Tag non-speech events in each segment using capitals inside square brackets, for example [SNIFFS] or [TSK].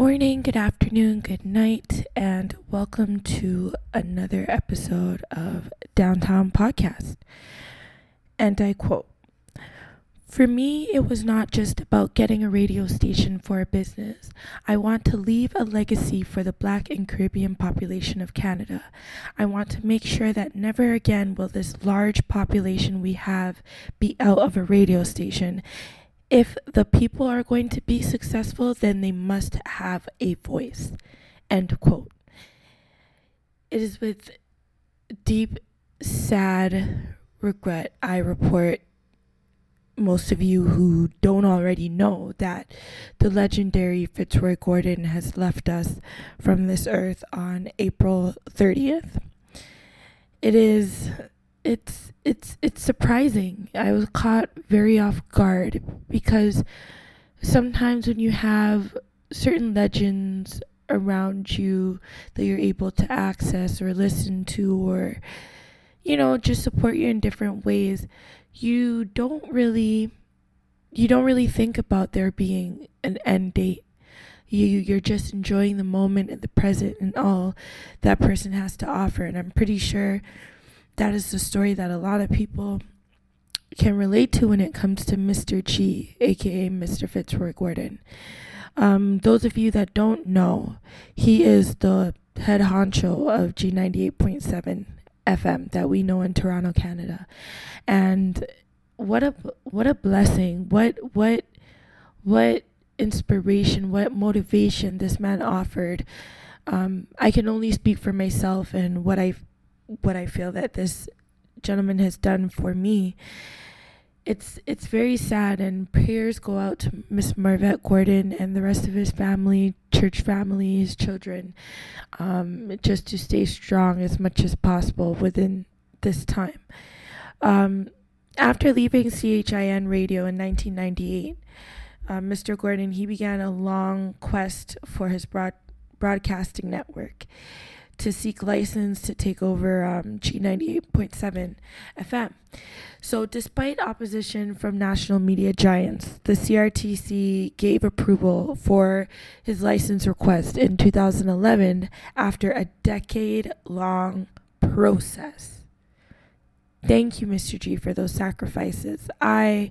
Morning, good afternoon, good night, and welcome to another episode of Downtown Podcast. And I quote For me, it was not just about getting a radio station for a business. I want to leave a legacy for the Black and Caribbean population of Canada. I want to make sure that never again will this large population we have be out of a radio station if the people are going to be successful, then they must have a voice. End quote. It is with deep, sad regret I report most of you who don't already know that the legendary Fitzroy Gordon has left us from this earth on April 30th. It is it's it's it's surprising. I was caught very off guard because sometimes when you have certain legends around you that you're able to access or listen to or you know just support you in different ways, you don't really you don't really think about there being an end date you you're just enjoying the moment and the present and all that person has to offer and i'm pretty sure that is the story that a lot of people can relate to when it comes to Mr. G, aka Mr. Fitzroy Gordon. Um, those of you that don't know, he is the head honcho of G98.7 FM that we know in Toronto, Canada. And what a what a blessing. What what what inspiration, what motivation this man offered. Um, I can only speak for myself and what I've what I feel that this gentleman has done for me. It's it's very sad and prayers go out to Miss Marvette Gordon and the rest of his family, church family, his children, um, just to stay strong as much as possible within this time. Um, after leaving CHIN radio in 1998, uh, Mr. Gordon he began a long quest for his broad broadcasting network to seek license to take over um, G98.7 FM. So, despite opposition from national media giants, the CRTC gave approval for his license request in 2011 after a decade long process. Thank you, Mr. G, for those sacrifices. I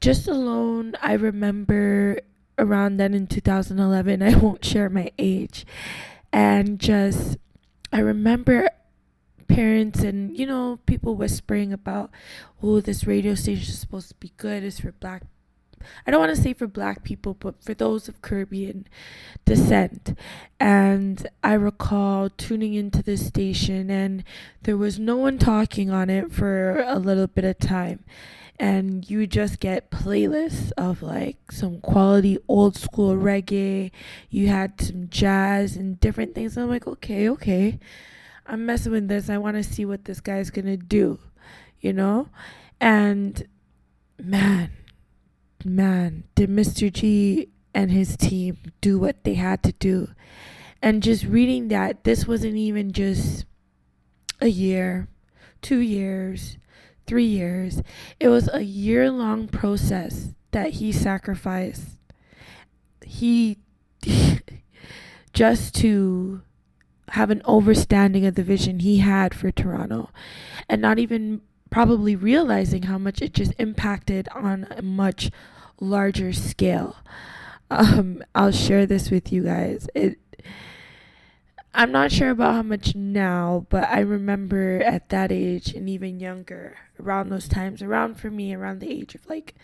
just alone, I remember around then in 2011, I won't share my age and just I remember parents and you know people whispering about oh this radio station is supposed to be good. It's for black I don't want to say for black people but for those of Caribbean descent. And I recall tuning into this station and there was no one talking on it for a little bit of time and you just get playlists of like some quality old school reggae. You had some jazz and different things. I'm like, okay, okay. I'm messing with this. I want to see what this guy's to do, you know? And man, man, did Mr. G and his team do what they had to do. And just reading that, this wasn't even just a year, two years, three years. It was a year long process that he sacrificed. He [LAUGHS] just to have an overstanding of the vision he had for Toronto and not even probably realizing how much it just impacted on a much larger scale. Um, I'll share this with you guys. It I'm not sure about how much now, but I remember at that age and even younger, around those times, around for me, around the age of like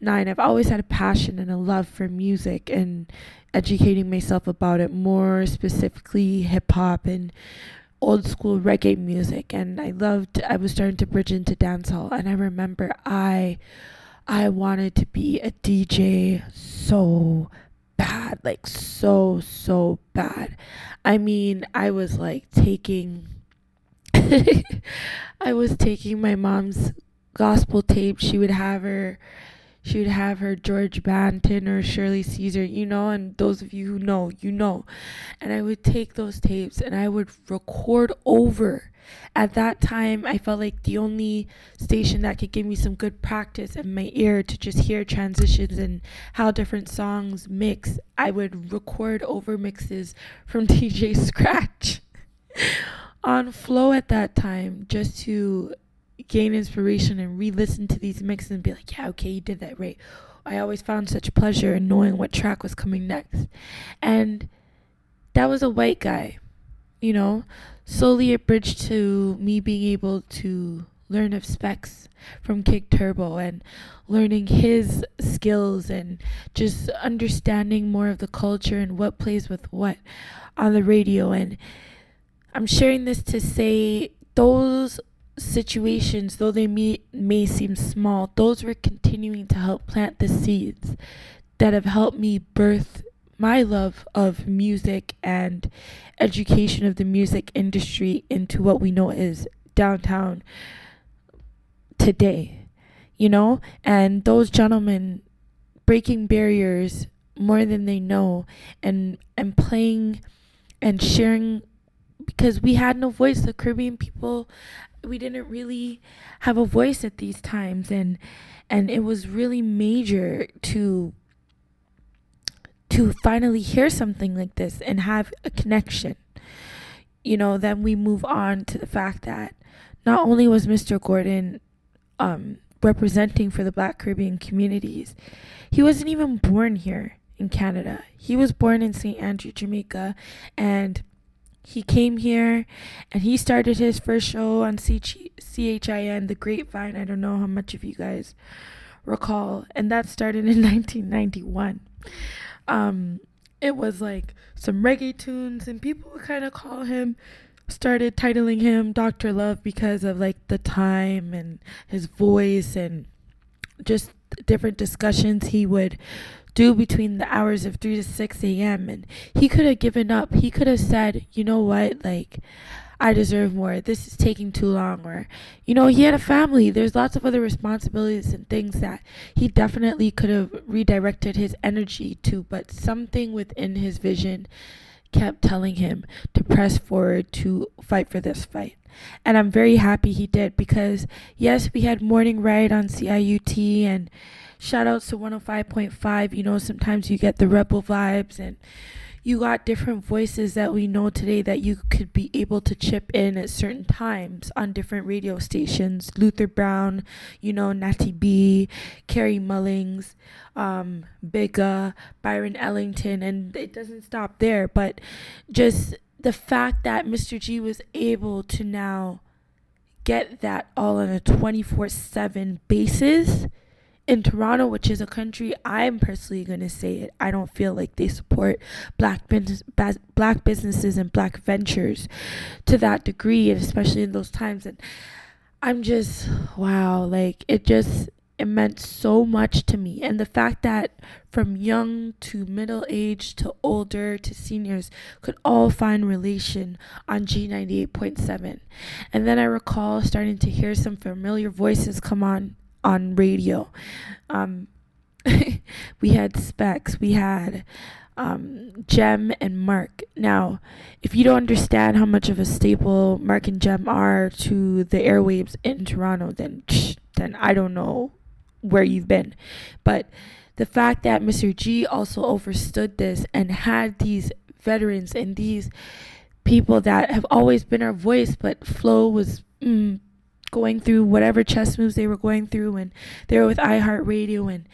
nine, I've always had a passion and a love for music and educating myself about it, more specifically hip hop and old school reggae music. And I loved, I was starting to bridge into dancehall. And I remember I, I wanted to be a DJ so bad, like so, so bad. I mean, I was like taking, [LAUGHS] I was taking my mom's gospel tape. She would have her, she would have her George Banton or Shirley Caesar, you know, and those of you who know, you know. And I would take those tapes and I would record over. At that time, I felt like the only station that could give me some good practice in my ear to just hear transitions and how different songs mix, I would record over mixes from [LAUGHS] DJ Scratch [LAUGHS] on Flow at that time just to gain inspiration and re-listen to these mixes and be like, yeah, okay, you did that right. I always found such pleasure in knowing what track was coming next. And that was a white guy, you know. Slowly it bridged to me being able to learn of specs from Kick Turbo and learning his skills and just understanding more of the culture and what plays with what on the radio and I'm sharing this to say those situations, though they may, may seem small, those were continuing to help plant the seeds that have helped me birth my love of music and education of the music industry into what we know is downtown today. You know, and those gentlemen breaking barriers more than they know and and playing and sharing because we had no voice the caribbean people we didn't really have a voice at these times and and it was really major to to finally hear something like this and have a connection you know then we move on to the fact that not only was Mr. Gordon um representing for the black caribbean communities he wasn't even born here in Canada he was born in St. Andrew Jamaica and he came here and he started his first show on CHIN, The Grapevine. I don't know how much of you guys recall. And that started in [LAUGHS] 1991. Um, it was like some reggae tunes, and people would kind of call him, started titling him Dr. Love because of like the time and his voice and just different discussions he would do between the hours of 3 to 6 a.m. And he could have given up. He could have said, you know what, like, I deserve more. This is taking too long. Or, you know, he had a family. There's lots of other responsibilities and things that he definitely could have redirected his energy to, but something within his vision kept telling him to press forward to fight for this fight. And I'm very happy he did because, yes, we had Morning Ride on CIUT and shout outs to 105.5. You know, sometimes you get the rebel vibes and you got different voices that we know today that you could be able to chip in at certain times on different radio stations. Luther Brown, you know, Natty B, Carrie Mullings, um, Bigga, Byron Ellington, and it doesn't stop there, but just the fact that Mr. G was able to now get that all on a 24 7 basis in Toronto, which is a country I'm personally going to say it, I don't feel like they support black business, black businesses and black ventures to that degree, and especially in those times. And I'm just wow, like it just it meant so much to me, and the fact that from young to middle age to older to seniors could all find relation on G98.7. And then I recall starting to hear some familiar voices come on on radio. Um, [LAUGHS] we had Specs, we had um, Jem and Mark. Now, if you don't understand how much of a staple Mark and Jem are to the airwaves in Toronto, then then I don't know where you've been. But the fact that Mr. G also overstood this and had these veterans and these people that have always been our voice, but Flow was mm, going through whatever chess moves they were going through and they were with iHeartRadio and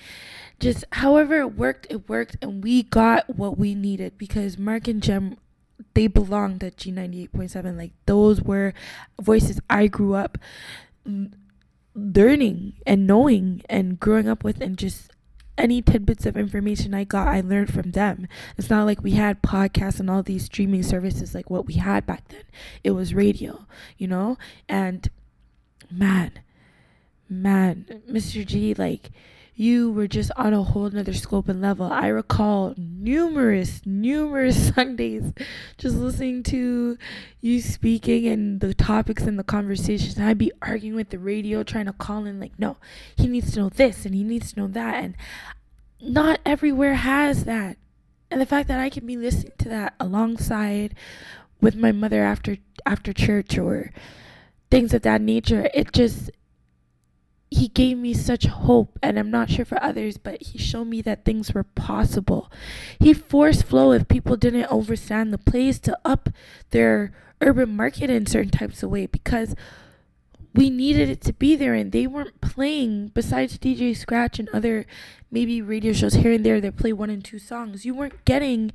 just however it worked, it worked and we got what we needed because Mark and Jem they belonged at G98.7 like those were voices I grew up learning and knowing and growing up with and just any tidbits of information I got, I learned from them. It's not like we had podcasts and all these streaming services like what we had back then. It was radio, you know? And man, man, Mr. G, like, you were just on a whole nother scope and level. I recall numerous, numerous [LAUGHS] Sundays just listening to you speaking and the topics and the conversations. And I'd be arguing with the radio, trying to call in, like, no, he needs to know this and he needs to know that. And not everywhere has that. And the fact that I can be listening to that alongside with my mother after after church or things of that nature, it just he gave me such hope and i'm not sure for others but he showed me that things were possible. He forced flow if people didn't overstand the place to up their urban market in certain types of way because we needed it to be there and they weren't playing besides dj scratch and other maybe radio shows here and there that play one and two songs. You weren't getting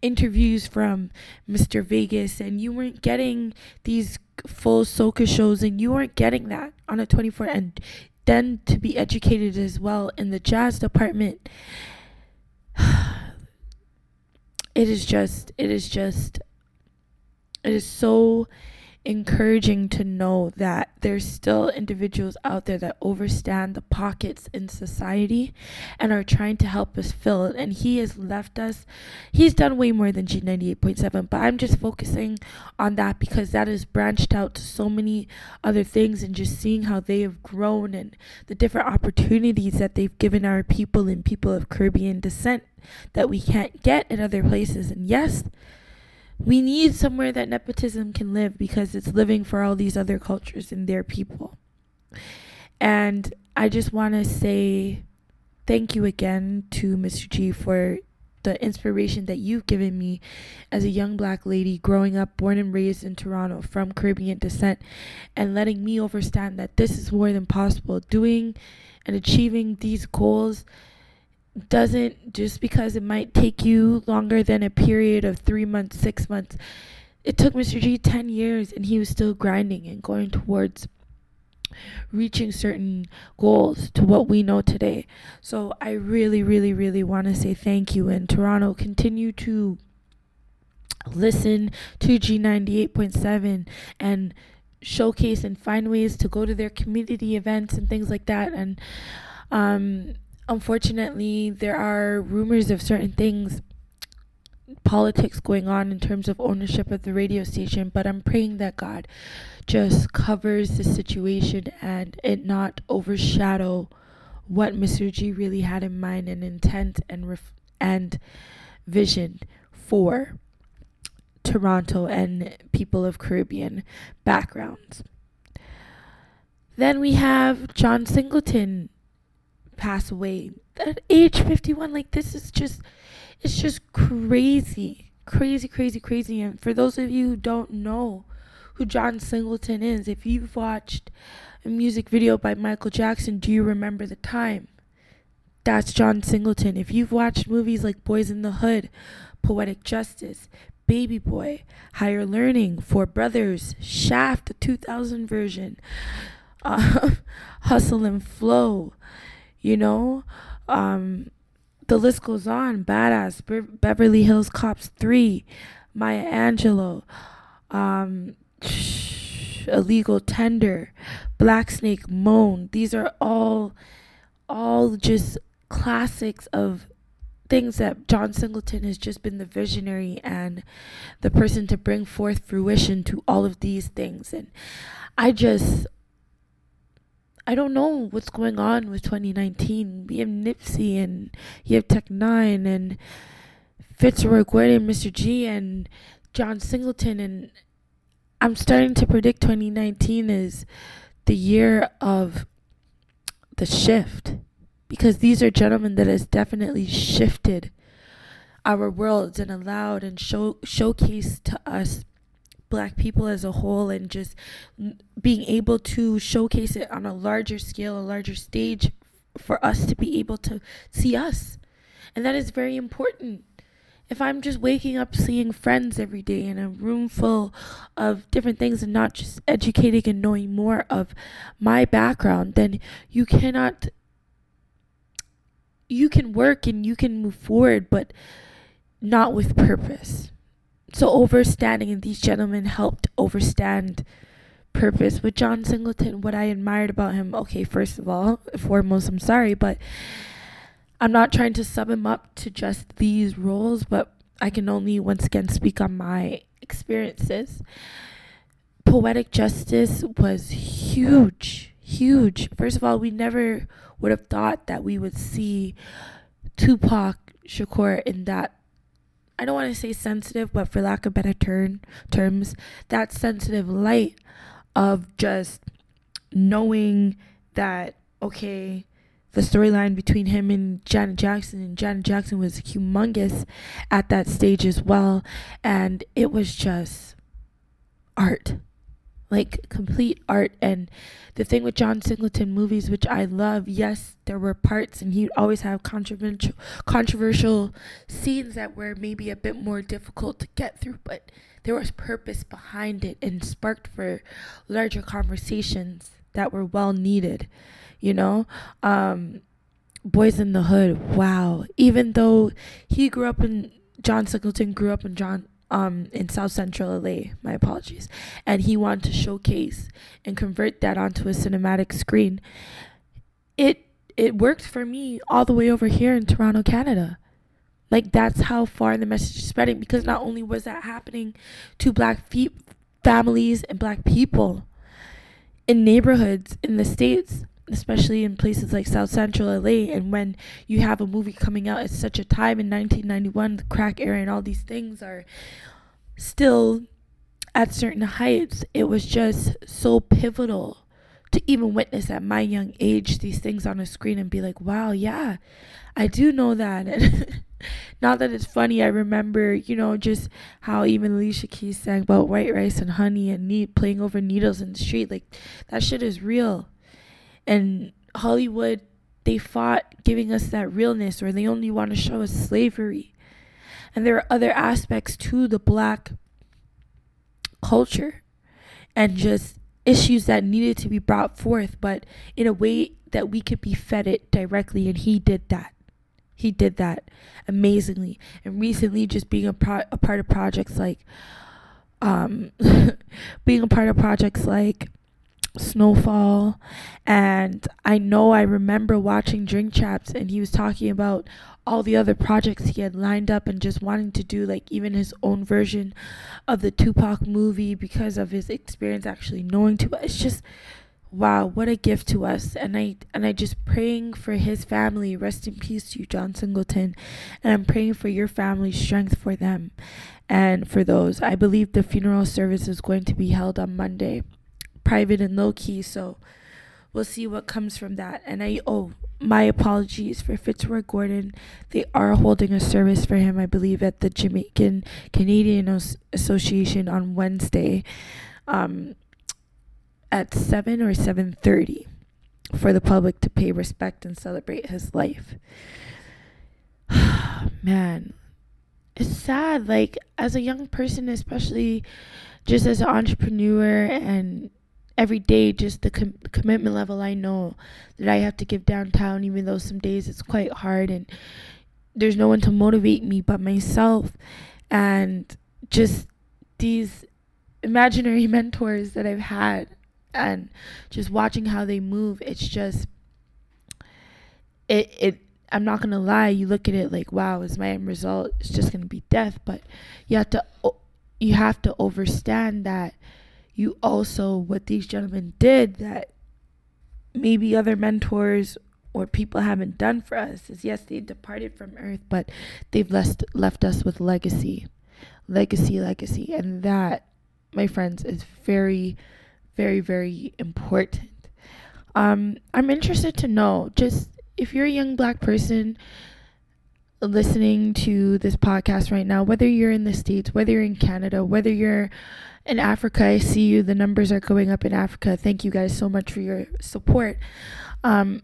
interviews from mr vegas and you weren't getting these full soca shows and you weren't getting that on a 24 and then to be educated as well in the jazz department [SIGHS] it is just it is just it is so encouraging to know that there's still individuals out there that overstand the pockets in society and are trying to help us fill it. And he has left us, he's done way more than G98.7, but I'm just focusing on that because that has branched out to so many other things and just seeing how they have grown and the different opportunities that they've given our people and people of Caribbean descent that we can't get in other places. And yes, we need somewhere that nepotism can live because it's living for all these other cultures and their people. And I just want to say thank you again to Mr. G for the inspiration that you've given me as a young black lady growing up, born and raised in Toronto from Caribbean descent, and letting me understand that this is more than possible. Doing and achieving these goals doesn't just because it might take you longer than a period of three months, six months. It took Mr. G 10 years and he was still grinding and going towards reaching certain goals to what we know today. So I really, really, really want to say thank you. And Toronto, continue to listen to G98.7 and showcase and find ways to go to their community events and things like that. And um, unfortunately, there are rumors of certain things, politics going on in terms of ownership of the radio station, but I'm praying that God just covers the situation and it not overshadow what Mr. G really had in mind and intent and ref- and vision for Toronto and people of Caribbean backgrounds. Then we have John Singleton pass away. At age 51 like this is just it's just crazy crazy crazy crazy. And for those of you who don't know who John Singleton is if you've watched a music video by Michael Jackson do you remember the time? That's John Singleton. If you've watched movies like Boys in the Hood Poetic Justice Baby Boy Higher Learning Four Brothers Shaft the 2000 version [LAUGHS] uh, Hustle and Flow you know? Um the list goes on. Badass. Be- beverly hills cops 3 maya angelou. Um [SNIFFS] illegal tender. Black snake moan. These are all all just classics of things that John Singleton has just been the visionary and the person to bring forth fruition to all of these things. And I just I don't know what's going on with 2019. We have Nipsey and you have Tech N9ne and Fitzroy Gordon, Mr. G, and John Singleton. And I'm starting to predict 2019 is the year of the shift because these are gentlemen that has definitely shifted our worlds and allowed and show showcased to us black people as a whole and just being able to showcase it on a larger scale, a larger stage for us to be able to see us. And that is very important. If I'm just waking up seeing friends every day in a room full of different things and not just educating and knowing more of my background, then you cannot you can work and you can move forward, but not with purpose. So overstanding, and these gentlemen helped overstand purpose with John Singleton. What I admired about him, okay, first of all, foremost, I'm sorry, but I'm not trying to sum him up to just these roles, but I can only once again speak on my experiences. Poetic justice was huge, huge. First of all, we never would have thought that we would see Tupac Shakur in that I don't want to say sensitive, but for lack of better term terms, that sensitive light of just knowing that okay, the storyline between him and Janet Jackson and Janet Jackson was humongous at that stage as well, and it was just art like complete art. And the thing with John Singleton movies which I love yes there were parts and he'd always have controversial controversial scenes that were maybe a bit more difficult to get through but there was purpose behind it and sparked for larger conversations that were well needed you know? Um Boys in the Hood wow. Even though he grew up in John Singleton grew up in John um, in South Central LA. My apologies. And he wanted to showcase and convert that onto a cinematic screen. It it worked for me all the way over here in Toronto, Canada. Like that's how far the message is spreading because not only was that happening to black fe- families and black people in neighborhoods in the states, especially in places like South Central LA. And when you have a movie coming out at such a time in 1991, the crack era and all these things are still at certain heights, it was just so pivotal to even witness at my young age these things on a screen and be like, wow, yeah, I do know that. And [LAUGHS] not that it's funny, I remember, you know, just how even Alicia Keys sang about white rice and honey and need playing over needles in the street. Like that shit is real and Hollywood they fought giving us that realness or they only want to show us slavery. And there are other aspects to the black culture and just issues that needed to be brought forth, but in a way that we could be fed it directly. And he did that. He did that amazingly. And recently, just being a, pro- a part of projects like, um, [LAUGHS] being a part of projects like Snowfall. And I know I remember watching Drink Champs, and he was talking about all the other projects he had lined up and just wanting to do like even his own version of the Tupac movie because of his experience actually knowing Tupac. It's just wow, what a gift to us. And I and I just praying for his family. Rest in peace to you, John Singleton. And I'm praying for your family strength for them and for those. I believe the funeral service is going to be held on Monday private and low key. So we'll see what comes from that. And I oh my apologies for Fitzroy Gordon. They are holding a service for him, I believe, at the Jamaican Canadian Association on Wednesday, um, at seven or seven thirty, for the public to pay respect and celebrate his life. [SIGHS] Man, it's sad. Like as a young person, especially just as an entrepreneur and every day just the com- commitment level I know that I have to give downtown even though some days it's quite hard and there's no one to motivate me but myself. And just these imaginary [LAUGHS] mentors that I've had and just watching how they move it's just it it I'm not going to lie you look at it like wow is my end result it's just going to be death. But you have to you have to understand that you also what these gentlemen did that maybe other mentors or people haven't done for us is yes they departed from earth but they've left left us with legacy. Legacy legacy. And that my friends is very very very important. Um i'm interested to know just if you're a young black person listening to this podcast right now whether you're in the states whether you're in canada whether you're in Africa. I see you. The numbers are going up in Africa. Thank you guys so much for your support. Um,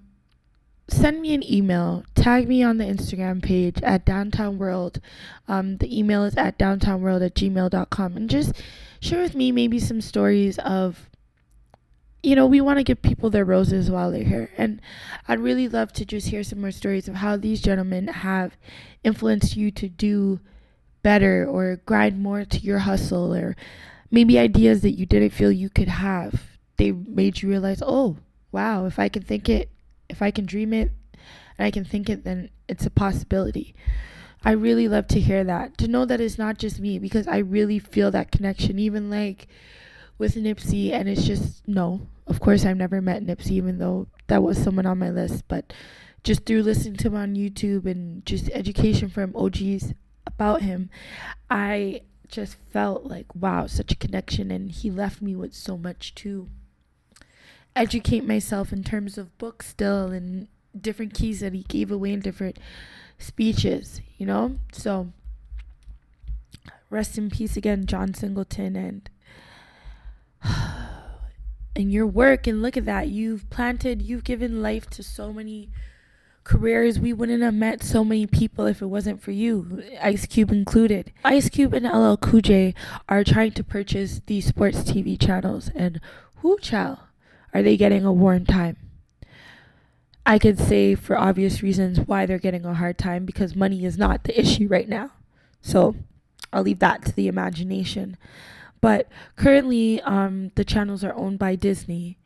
send me an email. Tag me on the Instagram page at Downtown World. Um, the email is at downtownworld at gmail.com. And just share with me maybe some stories of, you know, we want to give people their roses while they're here. And I'd really love to just hear some more stories of how these gentlemen have influenced you to do better or grind more to your hustle or maybe ideas that you didn't feel you could have. They made you realize, oh, wow, if I can think it, if I can dream it, and I can think it, then it's a possibility. I really love to hear that, to know that it's not just me, because I really feel that connection, even like with Nipsey, and it's just, no, of course, I've never met Nipsey, even though that was someone on my list, but just through listening to him on YouTube and just education from OGs about him, I just felt like, wow, such a connection. And he left me with so much to educate myself in terms of books still and different keys that he gave away in different speeches, you know? So rest in peace again, John Singleton and [SIGHS] and your work and look at that. You've planted, you've given life to so many careers. We wouldn't have met so many people if it wasn't for you, Ice Cube included. Ice Cube and LL Cool J are trying to purchase these sports TV channels, and who child are they getting a warm time? I could say for obvious reasons why they're getting a hard time because money is not the issue right now. So I'll leave that to the imagination. But currently, um, the channels are owned by Disney.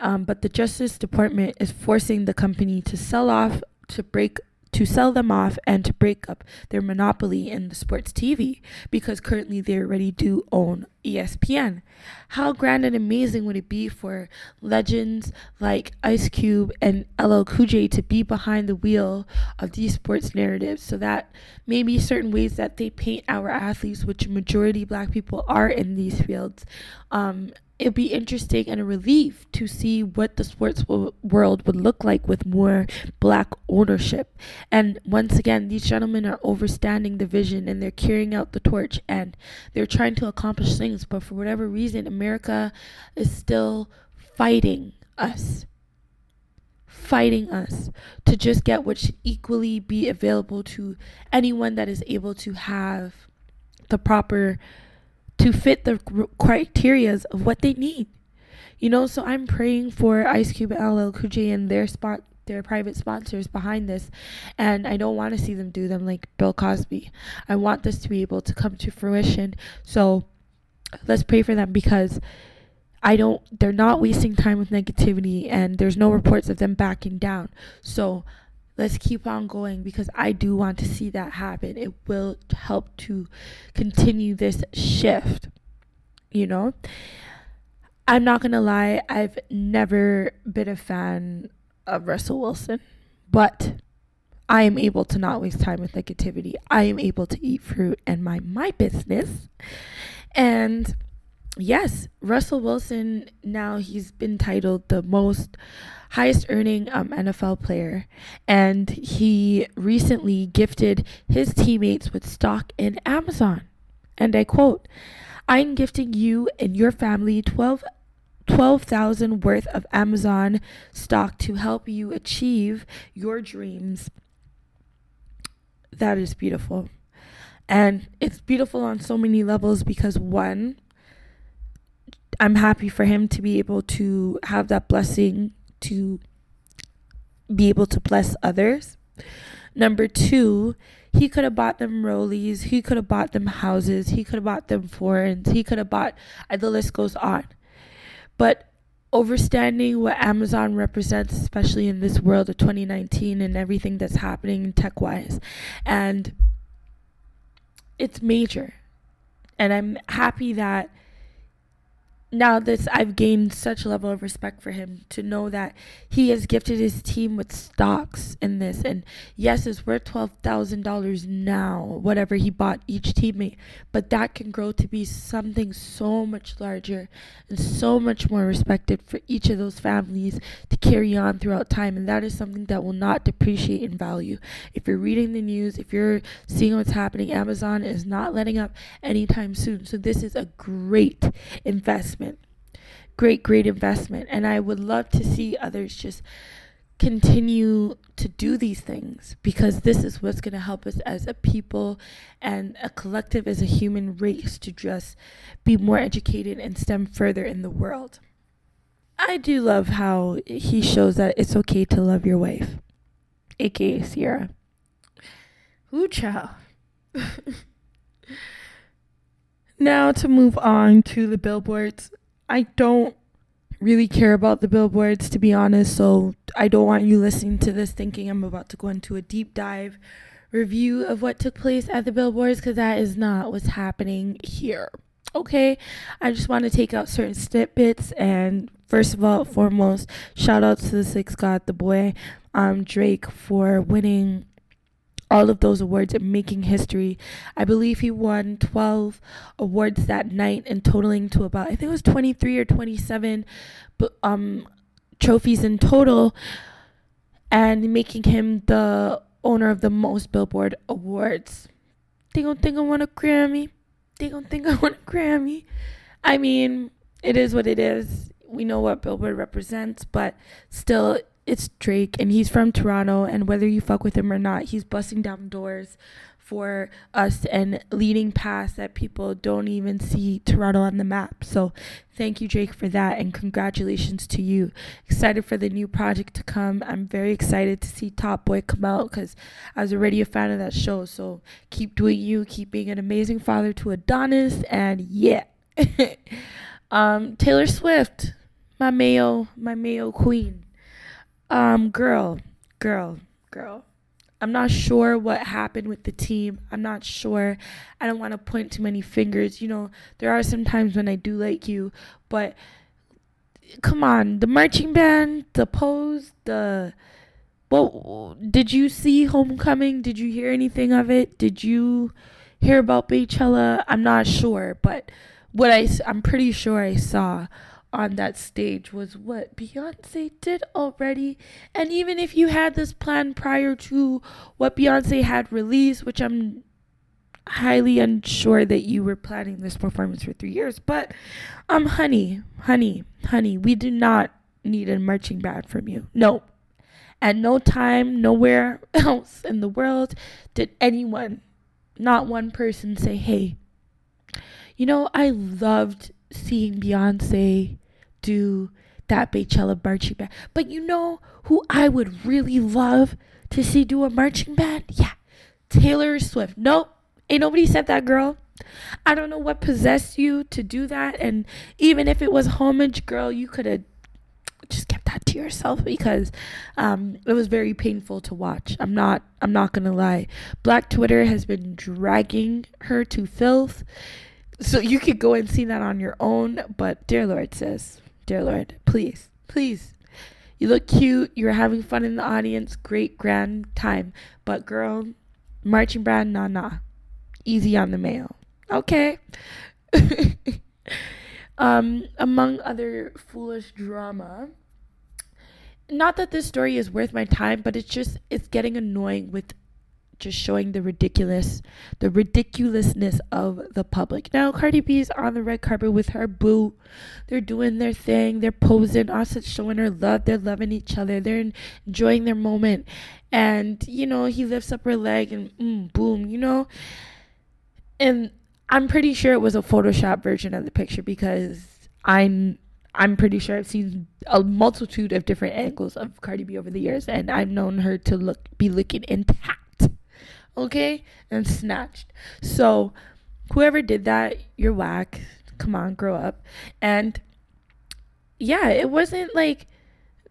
Um, but the Justice Department is forcing the company to sell off, to break, to sell them off, and to break up their monopoly in the sports TV because currently they already do own ESPN. How grand and amazing would it be for legends like Ice Cube and LL Cool J to be behind the wheel of these sports narratives so that maybe certain ways that they paint our athletes, which majority black people are in these fields, um, it'd be interesting and a relief to see what the sports w- world would look like with more black ownership. And once again, these gentlemen are overstanding the vision and they're carrying out the torch and they're trying to accomplish things. But for whatever reason, America is still fighting us. Fighting us to just get what should equally be available to anyone that is able to have the proper to fit the criterias of what they need. You know, so I'm praying for Ice Cube and LL Cool J and their spot their private sponsors behind this and I don't want to see them do them like Bill Cosby. I want this to be able to come to fruition. So let's pray for them because I don't they're not wasting time with negativity and there's no reports of them backing down. So let's keep on going because I do want to see that happen. It will help to continue this shift, you know? I'm not going to lie, I've never been a fan of Russell Wilson, but I am able to not waste time with negativity. I am able to eat fruit and mind my business. And yes, Russell Wilson now he's been titled the most highest earning um, NFL player, and he recently gifted his teammates with stock in Amazon. And I quote, I'm gifting you and your family 12 12,000 worth of Amazon stock to help you achieve your dreams. That is beautiful. And it's beautiful on so many levels because one, I'm happy for him to be able to have that blessing to be able to bless others. Number two, he could have bought them rollies, he could have bought them houses, he could have bought them foreigns, he could have bought, the list goes on. But understanding what Amazon represents, especially in this world of 2019 and everything that's happening tech wise, and it's major. And I'm happy that now this I've gained such a level of respect for him to know that he has gifted his team with stocks in this. And yes it's worth twelve thousand dollars now whatever he bought each teammate. But that can grow to be something so much larger and so much more respected for each of those families to carry on throughout time. And that is something that will not depreciate in value. If you're reading the news if you're seeing what's happening Amazon is not letting up anytime soon. So this is a great investment great, great investment. And I would love to see others just continue to do these things because this is what's going to help us as a people and a collective as a human race to just be more educated and stem further in the world. I do love how he shows that it's okay to love your wife, aka Ciara. Ooh, child. [LAUGHS] Now to move on to the billboards. I don't really care about the billboards to be honest, so I don't want you listening to this thinking I'm about to go into a deep dive review of what took place at the billboards because that is not what's happening here. Okay, I just want to take out certain snippets and first of all, foremost, shout out to the Six God, the boy, um, Drake for winning all of those awards and making history. I believe he won 12 awards that night and totaling to about I think it was 23 or 27 um trophies in total and making him the owner of the most Billboard awards. They don't think I want a Grammy. They don't think I want a Grammy. I mean, it is what it is. We know what Billboard represents, but still, it's Drake and he's from Toronto and whether you fuck with him or not, he's busting down doors for us and leading past that people don't even see Toronto on the map. So thank you Drake for that and congratulations to you. Excited for the new project to come. I'm very excited to see Top Boy come out cuz I was already a fan of that show. So keep doing you, keep being an amazing father to Adonis and yeah. [LAUGHS] um Taylor Swift, my Mayo, my Mayo queen um, girl, girl, girl. I'm not sure what happened with the team. I'm not sure. I don't want to point too many fingers. You know, there are some times when I do like you, but come on, the marching band, the pose, the well, did you see Homecoming? Did you hear anything of it? Did you hear about Beychella? I'm not sure, but what I I'm pretty sure I saw on that stage was what Beyonce did already. And even if you had this plan prior to what Beyonce had released, which I'm highly unsure that you were planning this performance for three years, but um, honey, honey, honey, we do not need a marching band from you. No. At no time, nowhere [LAUGHS] else in the world did anyone, not one person, say, hey, you know, I loved seeing Beyonce do that Beychella marching band. But you know who I would really love to see do a marching band? Yeah, Taylor Swift. Nope, ain't nobody said that, girl. I don't know what possessed you to do that. And even if it was homage, girl, you could have just kept that to yourself because um, it was very painful to watch. I'm not. I'm not gonna lie. Black Twitter has been dragging her to filth. So you could go and see that on your own. But dear Lord, sis, dear Lord, please, please. You look cute. You're having fun in the audience. Great, grand time. But, girl, marching band, nah, nah. Easy on the mail. Okay. [LAUGHS] um, among other foolish drama, not that this story is worth my time, but it's just, it's getting annoying with just showing the ridiculous the ridiculousness of the public. Now Cardi B is on the red carpet with her boo. They're doing their thing, they're posing, also showing her love, they're loving each other, they're enjoying their moment. And, you know, he lifts up her leg and mm, boom, you know. And I'm pretty sure it was a Photoshop version of the picture because I'm I'm pretty sure I've seen a multitude of different angles of Cardi B over the years, and I've known her to look be looking intact okay, and [LAUGHS] snatched. So whoever did that, you're whack. Come on, grow up. And yeah, it wasn't like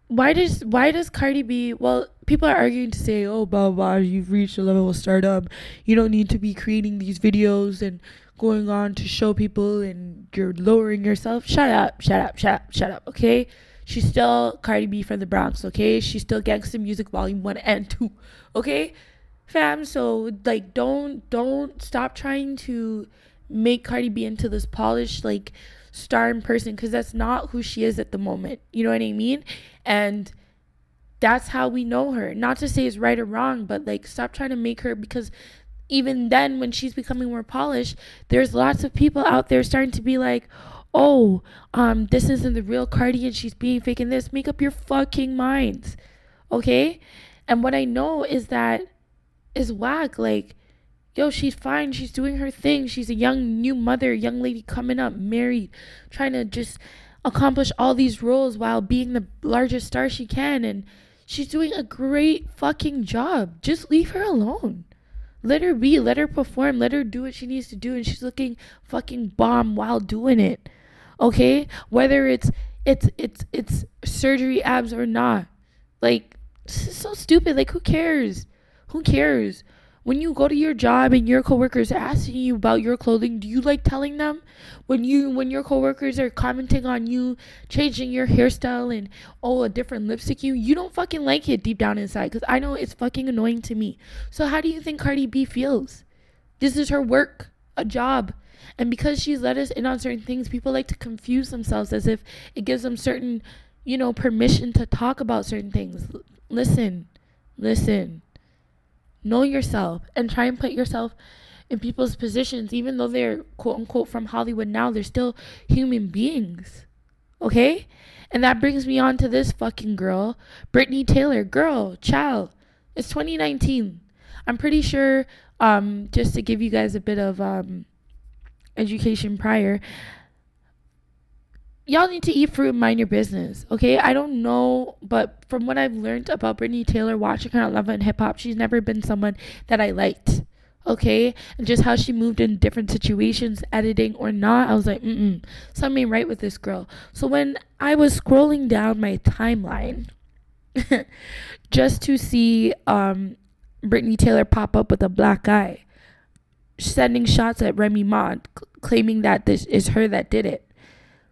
why does why does Cardi B well people are arguing to say, oh blah blah, you've reached a level of stardom. You don't need to be creating these videos and going on to show people and you're lowering yourself. Shut up, shut up, shut up, shut up, okay? She's still Cardi B from the Bronx, okay? She's still Gangsta Music Volume 1 and 2, okay? Fam. So like, don't don't stop trying to make Cardi B into this polished like star in person because that's not who she is at the moment. You know what I mean? And that's how we know her. Not to say it's right or wrong, but like stop trying to make her because even then when she's becoming more polished, there's lots of people out there starting to be like, "Oh, um this isn't the real Cardi and she's being fake in this." Make up your fucking minds. Okay? And what I know is that is whack. Like, yo, she's fine. She's doing her thing. She's a young new mother, young lady coming up, married, trying to just accomplish all these roles while being the largest star she can. And she's doing a great fucking job. Just leave her alone. Let her be. Let her perform. Let her do what she needs to do. And she's looking fucking bomb while doing it. Okay? Whether it's it's it's it's surgery abs or not. Like this is so stupid. Like who cares? Who cares? When you go to your job and your coworkers asking you about your clothing, do you like telling them? When you when your coworkers are commenting on you changing your hairstyle and oh a different lipstick you, you don't fucking like it deep down inside cuz I know it's fucking annoying to me. So how do you think Cardi B feels? This is her work, a job. And because she's let us in on certain things, people like to confuse themselves as if it gives them certain, you know, permission to talk about certain things. Listen, listen know yourself and try and put yourself in people's positions even though they're quote unquote from hollywood now they're still human beings okay? And that brings me on to this fucking girl brittney taylor. Girl child it's 2019 i'm pretty sure um just to give you guys a bit of um education prior y'all need to eat fruit and mind your business, okay? I don't know, but from what I've learned about Brittney Taylor, watching her on Love and Hip Hop, she's never been someone that I liked, okay? And just how she moved in different situations, editing or not, I was like, mm mm, something right with this girl. So when I was scrolling down my timeline, [LAUGHS] just to see um, Brittney Taylor pop up with a black eye, sending shots at Remy Ma, claiming that this is her that did it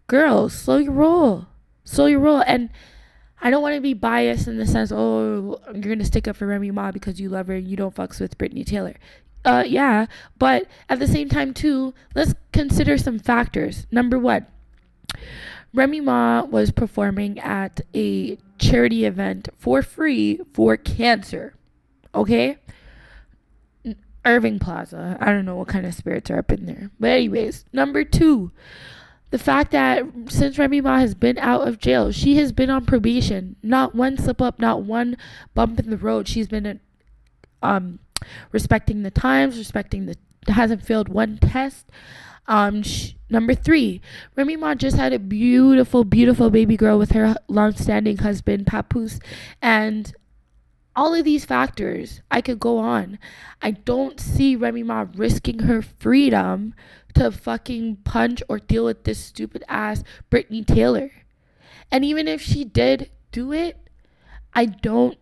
girl, slow your roll. Slow your roll. And I don't want to be biased in the sense, oh, you're going to stick up for Remy Ma because you love her and you don't fucks with Brittney Taylor. Uh, yeah. But at the same time, too, let's consider some factors. Number one, Remy Ma was performing at a charity event for free for cancer. Okay? Irving Plaza. I don't know what kind of spirits are up in there. But, anyways, number two, the fact that since Remy Ma has been out of jail, she has been on probation. Not one slip up, not one bump in the road. She's been um, respecting the times, respecting the hasn't failed one test. Um, number three, Remy Ma just had a beautiful, beautiful baby girl with her long-standing husband Papoose, and all of these factors, I could go on. I don't see Remy Ma risking her freedom to fucking punch or deal with this stupid ass Brittney Taylor. And even if she did do it, I don't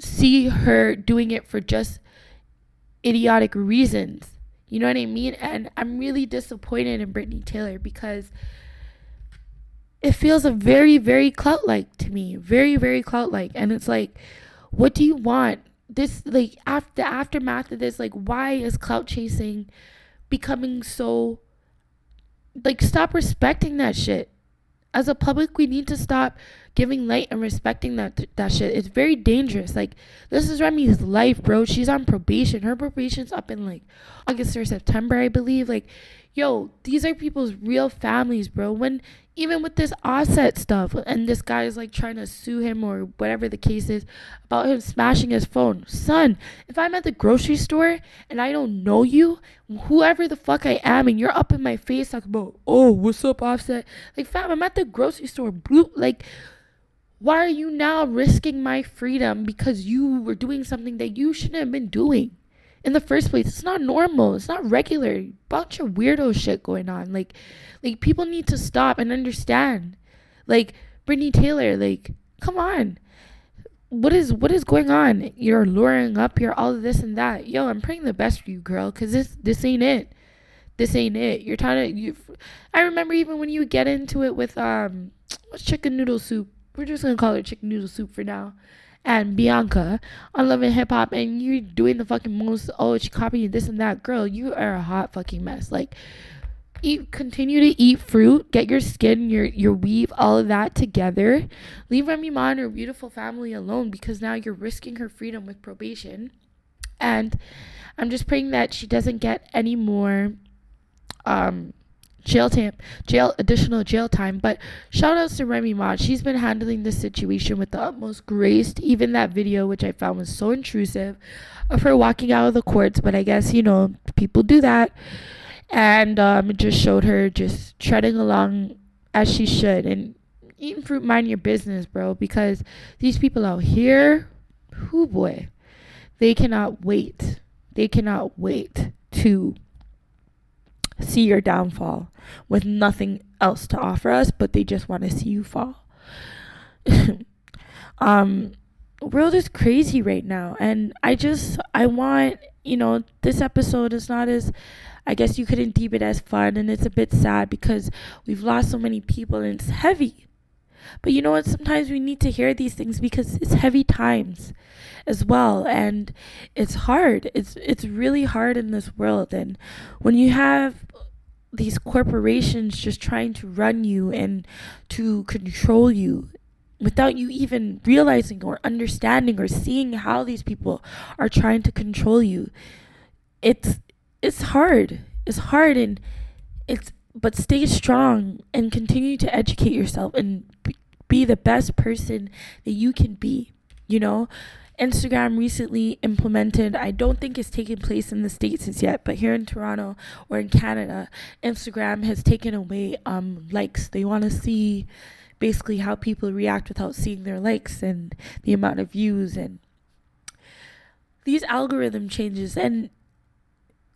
see her doing it for just idiotic reasons. You know what I mean? And I'm really disappointed in Brittney Taylor because it feels a very, very clout like to me. Very, very clout like. And it's like, what do you want? This like after the aftermath of this, like why is clout chasing becoming so like stop respecting that shit. As a public we need to stop giving light and respecting that that shit. It's very dangerous. Like this is remy's life bro. She's on probation. Her probation's up in like august or september i believe. Like yo these are people's real families bro. When even with this offset stuff and this guy is like trying to sue him or whatever the case is about him smashing his phone. Son if i'm at the grocery store and i don't know you whoever the fuck i am and you're up in my face talking about oh what's up offset like fam i'm at the grocery store blue like why are you now risking my freedom because you were doing something that you shouldn't have been doing in the first place. It's not normal. It's not regular. Bunch of weirdo shit going on. Like, like people need to stop and understand. Like Brittney Taylor. Like, come on. What is what is going on? You're luring up. You're all this and that. Yo, I'm praying the best for you, girl. Cause this this ain't it. This ain't it. You're trying to. You. I remember even when you get into it with um, [TSK] chicken noodle soup. We're just gonna call it chicken noodle soup for now and Bianca on Love and Hip Hop, and you're doing the fucking most. Oh, she copying this and that, girl. You are a hot fucking mess. Like, eat, continue to eat fruit. Get your skin, your your weave, all of that together. Leave Remy Ma and her beautiful family alone because now you're risking her freedom with probation. And I'm just praying that she doesn't get any more um jail time, jail additional jail time. But shout outs to Remy Ma. She's been handling this situation with the utmost grace. Even that video, which I found was so intrusive, of her walking out of the courts. But I guess you know people do that, and um, it just showed her just treading along as she should and eating fruit. Mind your business, bro. Because these people out here, who boy, they cannot wait They cannot wait to see your downfall with nothing else to offer us, but they just want to see you fall. [LAUGHS] um, world is crazy right now, and I just I want you know this episode is not as I guess you couldn't deem it as fun, and it's a bit sad because we've lost so many people and it's heavy. But you know what? Sometimes we need to hear these things because it's heavy times as well and it's hard. It's it's really hard in this world and when you have these corporations just trying to run you and to control you without you even realizing or understanding or seeing how these people are trying to control you it's it's hard it's hard and it's but stay strong and continue to educate yourself and be the best person that you can be you know Instagram recently implemented, I don't think it's taken place in the States as yet, but here in Toronto or in Canada, Instagram has taken away um, likes. They want to see basically how people react without seeing their likes and the amount of views and these algorithm changes. And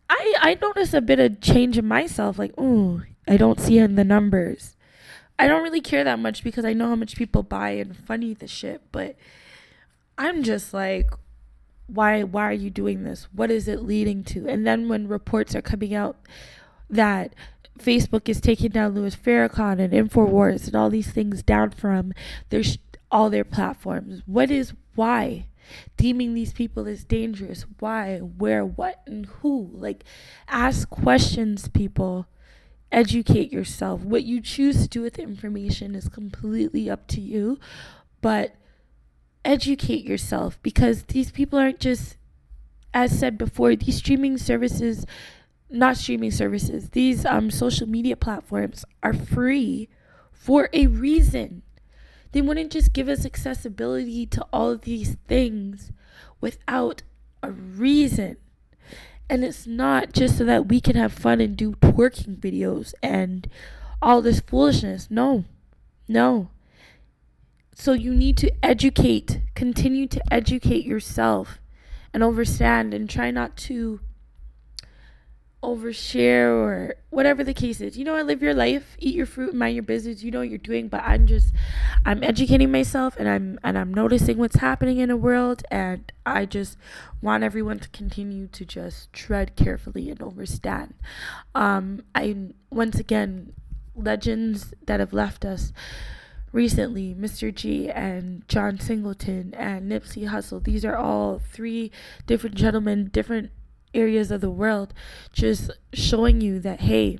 I, I noticed a bit of change in myself, like, oh, I don't see in the numbers. I don't really care that much because I know how much people buy and funny the shit, but I'm just like, why why are you doing this? What is it leading to? And then when reports are coming out that Facebook is taking down Louis Farrakhan and Infowars and all these things down from their all their platforms. What is why? Deeming these people as dangerous. Why? Where? What? And who? Like, ask questions, people. Educate yourself. What you choose to do with the information is completely up to you. But educate yourself because these people aren't just as said before these streaming services not streaming services these um social media platforms are free for a reason they wouldn't just give us accessibility to all of these things without a reason and it's not just so that we can have fun and do twerking videos and all this foolishness. No no. So you need to educate, continue to educate yourself and understand and try not to overshare or whatever the case is. You know, I live your life, eat your fruit, mind your business. You know what you're doing, but I'm just I'm educating myself and I'm and I'm noticing what's happening in the world and I just want everyone to continue to just tread carefully and understand. Um I once again legends that have left us recently Mr. G and John Singleton and Nipsey Hussle. These are all three different gentlemen, different areas of the world, just showing you that, hey,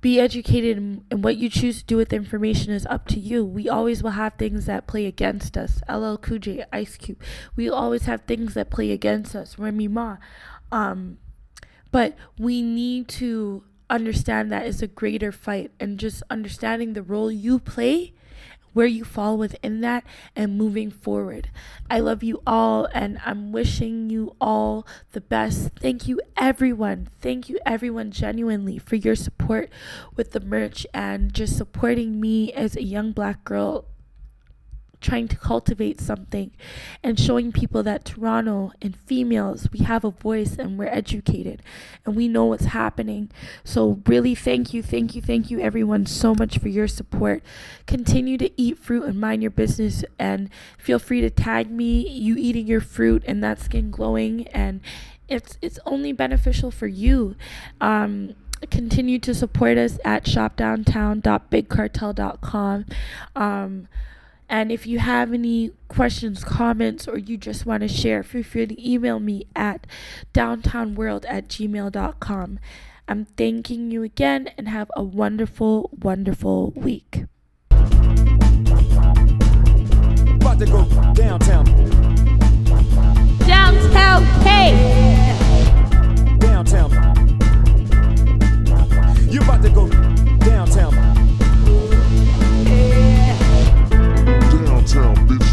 be educated and what you choose to do with the information is up to you. We always will have things that play against us. LL Cool J, Ice Cube. We always have things that play against us. Remy Ma. Um, but we need to understand that is a greater fight and just understanding the role you play where you fall within that and moving forward. I love you all and I'm wishing you all the best. Thank you, everyone. Thank you, everyone, genuinely for your support with the merch and just supporting me as a young black girl trying to cultivate something and showing people that Toronto and females, we have a voice and we're educated and we know what's happening. So, really, thank you, thank you, thank you, everyone, so much for your support. Continue to eat fruit and mind your business, and feel free to tag me, you eating your fruit and that skin glowing. And it's, it's only beneficial for you. Um, continue to support us at shopdowntown.bigcartel.com. Um, and if you have any questions, comments, or you just want to share, feel free to email me at downtownworld at gmail.com. I'm thanking you again and have a wonderful, wonderful week. About to go downtown. Downtown, hey! Downtown. You about to go downtown. town, bitch.